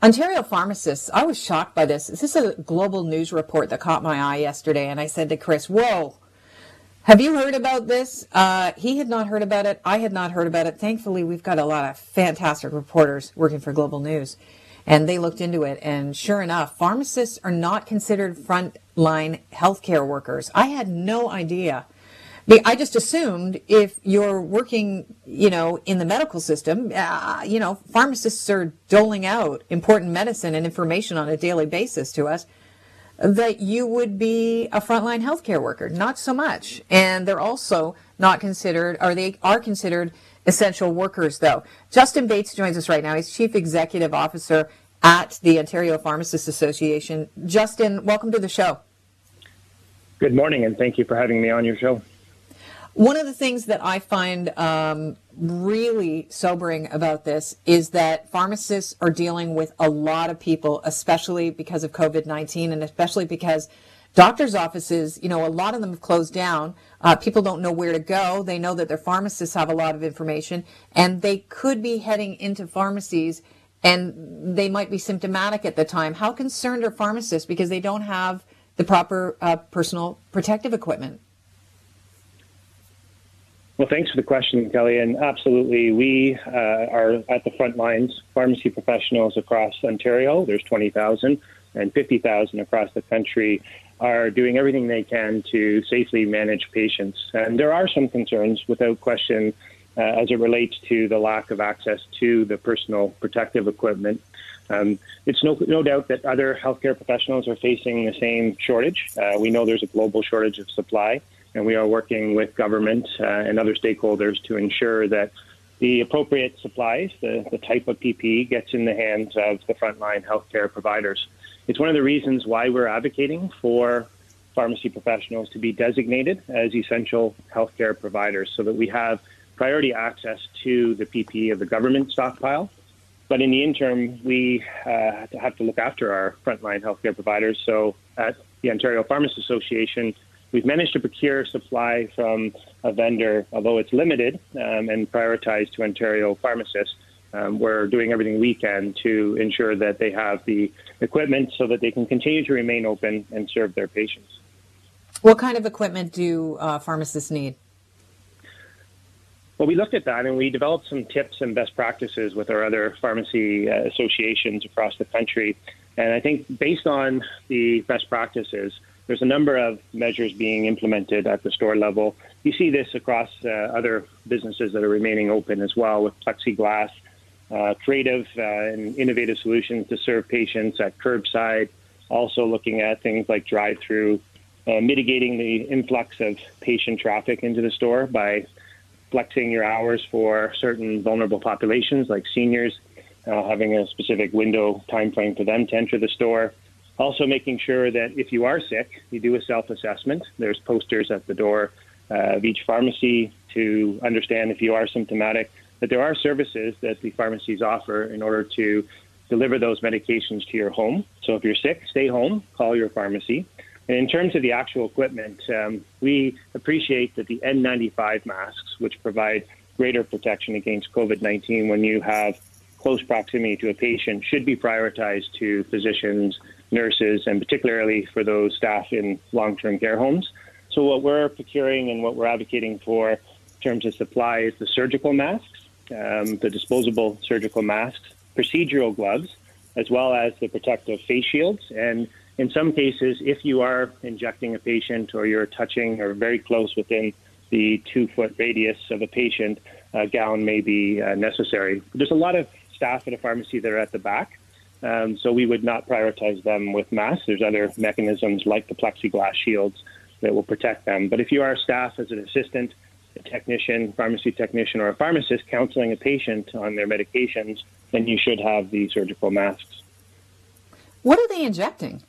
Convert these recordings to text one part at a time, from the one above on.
Ontario pharmacists, I was shocked by this. This is a global news report that caught my eye yesterday, and I said to Chris, Whoa, have you heard about this? Uh, he had not heard about it. I had not heard about it. Thankfully, we've got a lot of fantastic reporters working for Global News, and they looked into it. And sure enough, pharmacists are not considered frontline healthcare workers. I had no idea. I just assumed if you're working, you know, in the medical system, uh, you know, pharmacists are doling out important medicine and information on a daily basis to us, that you would be a frontline healthcare worker. Not so much. And they're also not considered, or they are considered essential workers, though. Justin Bates joins us right now. He's Chief Executive Officer at the Ontario Pharmacists Association. Justin, welcome to the show. Good morning, and thank you for having me on your show. One of the things that I find um, really sobering about this is that pharmacists are dealing with a lot of people, especially because of COVID 19, and especially because doctors' offices, you know, a lot of them have closed down. Uh, people don't know where to go. They know that their pharmacists have a lot of information, and they could be heading into pharmacies and they might be symptomatic at the time. How concerned are pharmacists because they don't have the proper uh, personal protective equipment? Well, thanks for the question, Kelly. And absolutely, we uh, are at the front lines. Pharmacy professionals across Ontario, there's 20,000 and 50,000 across the country, are doing everything they can to safely manage patients. And there are some concerns, without question, uh, as it relates to the lack of access to the personal protective equipment. Um, it's no, no doubt that other healthcare professionals are facing the same shortage. Uh, we know there's a global shortage of supply and we are working with government uh, and other stakeholders to ensure that the appropriate supplies, the, the type of PPE, gets in the hands of the frontline healthcare providers. It's one of the reasons why we're advocating for pharmacy professionals to be designated as essential healthcare providers so that we have priority access to the PPE of the government stockpile. But in the interim, we uh, have to look after our frontline healthcare providers. So at the Ontario Pharmacists Association, We've managed to procure supply from a vendor, although it's limited um, and prioritized to Ontario pharmacists. Um, we're doing everything we can to ensure that they have the equipment so that they can continue to remain open and serve their patients. What kind of equipment do uh, pharmacists need? Well, we looked at that and we developed some tips and best practices with our other pharmacy uh, associations across the country. And I think based on the best practices, there's a number of measures being implemented at the store level. You see this across uh, other businesses that are remaining open as well with plexiglass, uh, creative uh, and innovative solutions to serve patients at curbside, also looking at things like drive through, uh, mitigating the influx of patient traffic into the store by flexing your hours for certain vulnerable populations like seniors, uh, having a specific window time frame for them to enter the store. Also, making sure that if you are sick, you do a self assessment. There's posters at the door uh, of each pharmacy to understand if you are symptomatic. But there are services that the pharmacies offer in order to deliver those medications to your home. So if you're sick, stay home, call your pharmacy. And in terms of the actual equipment, um, we appreciate that the N95 masks, which provide greater protection against COVID 19 when you have close proximity to a patient, should be prioritized to physicians nurses, and particularly for those staff in long term care homes. So, what we're procuring and what we're advocating for in terms of supply is the surgical masks, um, the disposable surgical masks, procedural gloves, as well as the protective face shields. And in some cases, if you are injecting a patient or you're touching or very close within the two foot radius of a patient, a gown may be uh, necessary. There's a lot of staff at a pharmacy that are at the back um, so we would not prioritize them with masks. There's other mechanisms like the plexiglass shields that will protect them. But if you are staff as an assistant, a technician, pharmacy technician, or a pharmacist counseling a patient on their medications, then you should have the surgical masks. What are they injecting?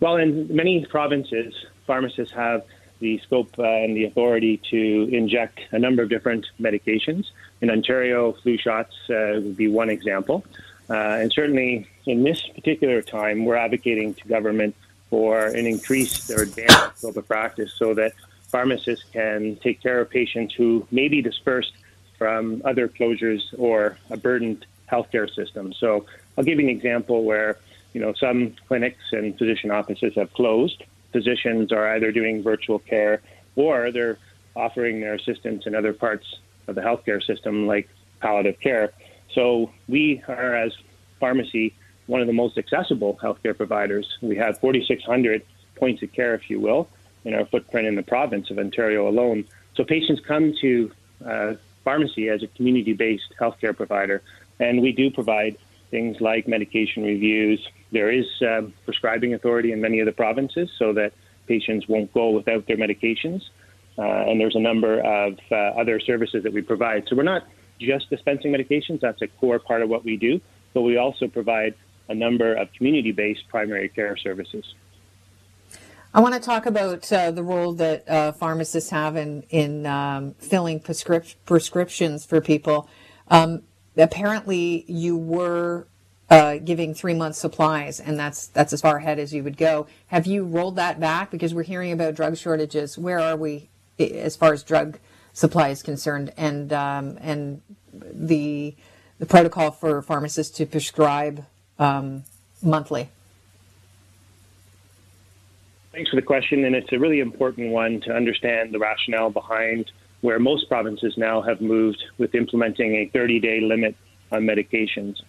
Well, in many provinces, pharmacists have the scope uh, and the authority to inject a number of different medications. In Ontario, flu shots uh, would be one example. Uh, and certainly in this particular time, we're advocating to government for an increased or advanced scope of practice so that pharmacists can take care of patients who may be dispersed from other closures or a burdened healthcare system. So I'll give you an example where you know some clinics and physician offices have closed. Physicians are either doing virtual care or they're offering their assistance in other parts of the healthcare system, like palliative care. So we are, as pharmacy, one of the most accessible healthcare providers. We have 4,600 points of care, if you will, in our footprint in the province of Ontario alone. So patients come to uh, pharmacy as a community-based healthcare provider, and we do provide things like medication reviews. There is uh, prescribing authority in many of the provinces, so that patients won't go without their medications. Uh, and there's a number of uh, other services that we provide. So we're not just dispensing medications; that's a core part of what we do. But we also provide a number of community-based primary care services. I want to talk about uh, the role that uh, pharmacists have in in um, filling prescrip- prescriptions for people. Um, apparently, you were uh, giving three month supplies, and that's that's as far ahead as you would go. Have you rolled that back? Because we're hearing about drug shortages. Where are we as far as drug supply is concerned, and um, and the the protocol for pharmacists to prescribe um, monthly? Thanks for the question, and it's a really important one to understand the rationale behind where most provinces now have moved with implementing a 30 day limit on medications.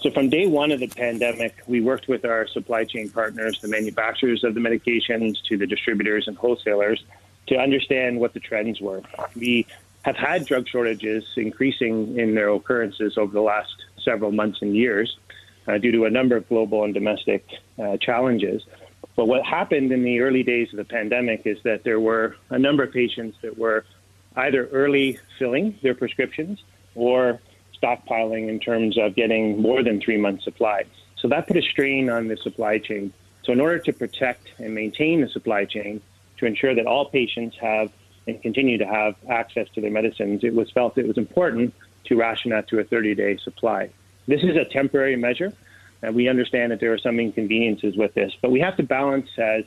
So, from day one of the pandemic, we worked with our supply chain partners, the manufacturers of the medications, to the distributors and wholesalers, to understand what the trends were. We have had drug shortages increasing in their occurrences over the last several months and years uh, due to a number of global and domestic uh, challenges. But what happened in the early days of the pandemic is that there were a number of patients that were either early filling their prescriptions or stockpiling in terms of getting more than three months' supply. So that put a strain on the supply chain. So, in order to protect and maintain the supply chain, to ensure that all patients have and continue to have access to their medicines, it was felt it was important to ration that to a 30 day supply. This is a temporary measure and we understand that there are some inconveniences with this, but we have to balance as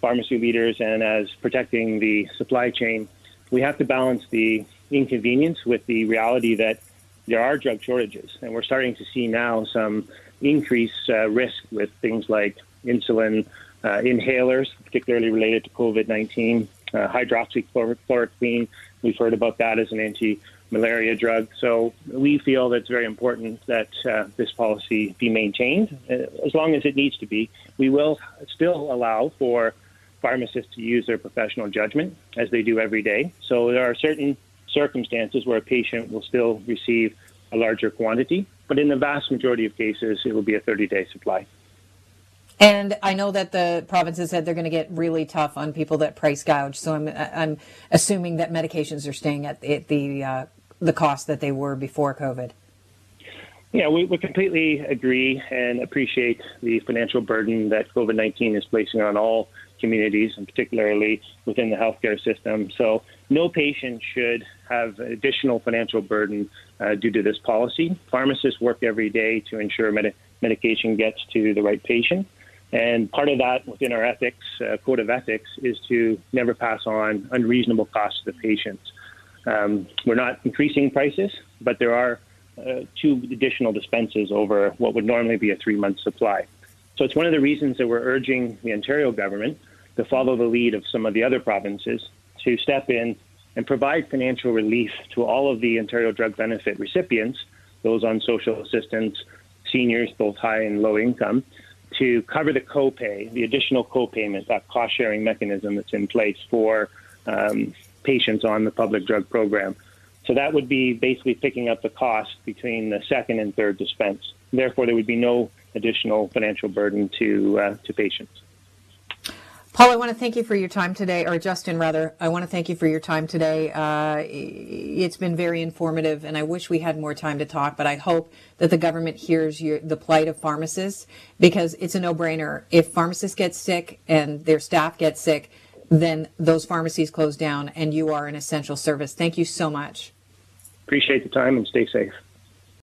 pharmacy leaders and as protecting the supply chain. We have to balance the inconvenience with the reality that there are drug shortages, and we're starting to see now some increased uh, risk with things like insulin inhalers, particularly related to COVID 19, uh, hydroxychloroquine. We've heard about that as an anti malaria drug. So we feel that it's very important that uh, this policy be maintained uh, as long as it needs to be. We will still allow for pharmacists to use their professional judgment as they do every day. So there are certain circumstances where a patient will still receive a larger quantity, but in the vast majority of cases, it will be a 30 day supply. And I know that the provinces said they're going to get really tough on people that price gouge. So I'm I'm assuming that medications are staying at the, at the uh, the cost that they were before COVID. Yeah, we, we completely agree and appreciate the financial burden that COVID 19 is placing on all communities, and particularly within the healthcare system. So, no patient should have additional financial burden uh, due to this policy. Pharmacists work every day to ensure med- medication gets to the right patient. And part of that within our ethics, uh, code of ethics, is to never pass on unreasonable costs to the patients. Um, we're not increasing prices, but there are uh, two additional dispenses over what would normally be a three month supply. So it's one of the reasons that we're urging the Ontario government to follow the lead of some of the other provinces to step in and provide financial relief to all of the Ontario drug benefit recipients, those on social assistance, seniors, both high and low income, to cover the copay, the additional copayment, that cost sharing mechanism that's in place for um, patients on the public drug program. So that would be basically picking up the cost between the second and third dispense. Therefore, there would be no additional financial burden to uh, to patients. Paul, I want to thank you for your time today, or Justin, rather. I want to thank you for your time today. Uh, it's been very informative, and I wish we had more time to talk. But I hope that the government hears your, the plight of pharmacists because it's a no-brainer. If pharmacists get sick and their staff get sick, then those pharmacies close down and you are an essential service. Thank you so much. Appreciate the time and stay safe.